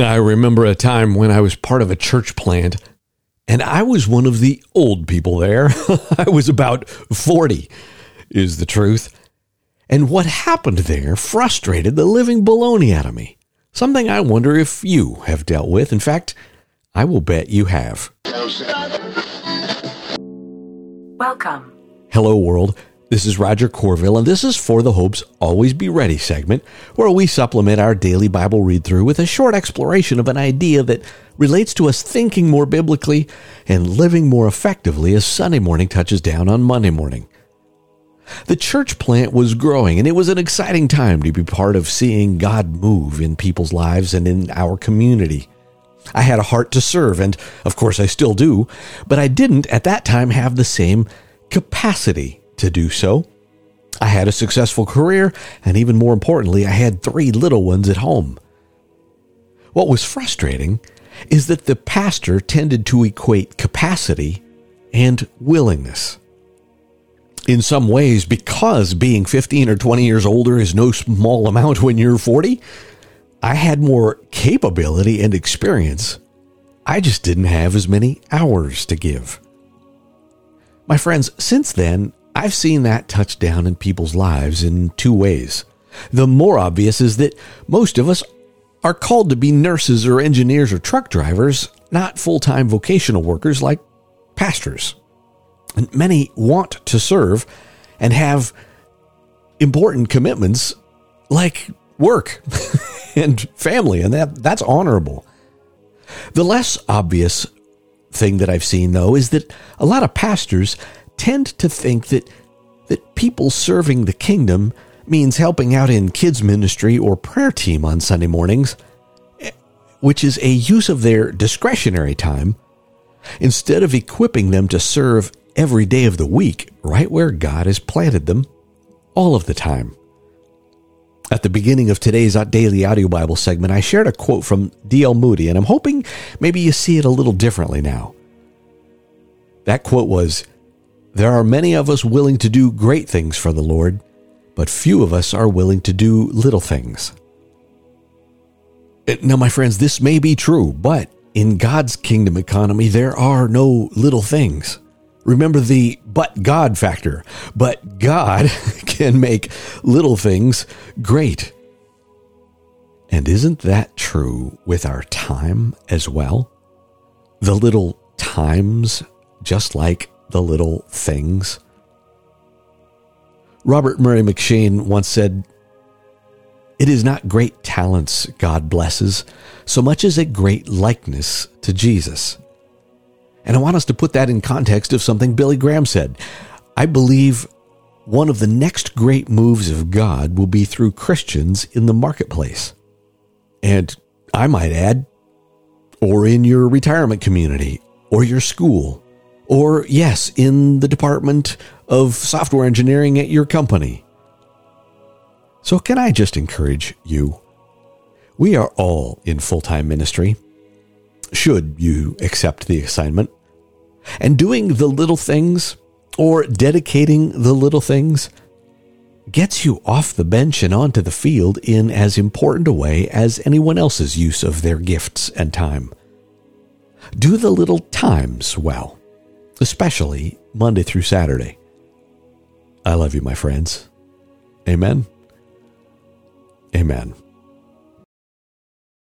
I remember a time when I was part of a church plant and I was one of the old people there. I was about 40, is the truth. And what happened there frustrated the living baloney out of me. Something I wonder if you have dealt with. In fact, I will bet you have. Welcome. Hello, world. This is Roger Courville, and this is For the Hope's Always Be Ready segment, where we supplement our daily Bible read through with a short exploration of an idea that relates to us thinking more biblically and living more effectively as Sunday morning touches down on Monday morning. The church plant was growing, and it was an exciting time to be part of seeing God move in people's lives and in our community. I had a heart to serve, and of course I still do, but I didn't at that time have the same capacity to do so. I had a successful career, and even more importantly, I had three little ones at home. What was frustrating is that the pastor tended to equate capacity and willingness. In some ways, because being 15 or 20 years older is no small amount when you're 40, I had more capability and experience. I just didn't have as many hours to give. My friends, since then, I've seen that touch down in people's lives in two ways. The more obvious is that most of us are called to be nurses or engineers or truck drivers, not full time vocational workers like pastors. And many want to serve and have important commitments like work and family, and that, that's honorable. The less obvious thing that I've seen, though, is that a lot of pastors tend to think that that people serving the kingdom means helping out in kids ministry or prayer team on Sunday mornings, eh, which is a use of their discretionary time instead of equipping them to serve every day of the week right where God has planted them all of the time. At the beginning of today's daily audio Bible segment, I shared a quote from D.L. Moody, and I'm hoping maybe you see it a little differently now. That quote was there are many of us willing to do great things for the Lord, but few of us are willing to do little things. Eh, now, my friends, this may be true, but in God's kingdom economy, there are no little things. Remember the but God factor. But God can make little things great. And isn't that true with our time as well? The little times, just like the little things. Robert Murray M'Cheyne once said, It is not great talents God blesses so much as a great likeness to Jesus. And I want us to put that in context of something Billy Graham said. I believe one of the next great moves of God will be through Christians in the marketplace. And I might add, or in your retirement community, or your school, or, yes, in the department of software engineering at your company. So, can I just encourage you? We are all in full time ministry, should you accept the assignment. And doing the little things, or dedicating the little things, gets you off the bench and onto the field in as important a way as anyone else's use of their gifts and time. Do the little times well especially Monday through Saturday. I love you, my friends. Amen. Amen.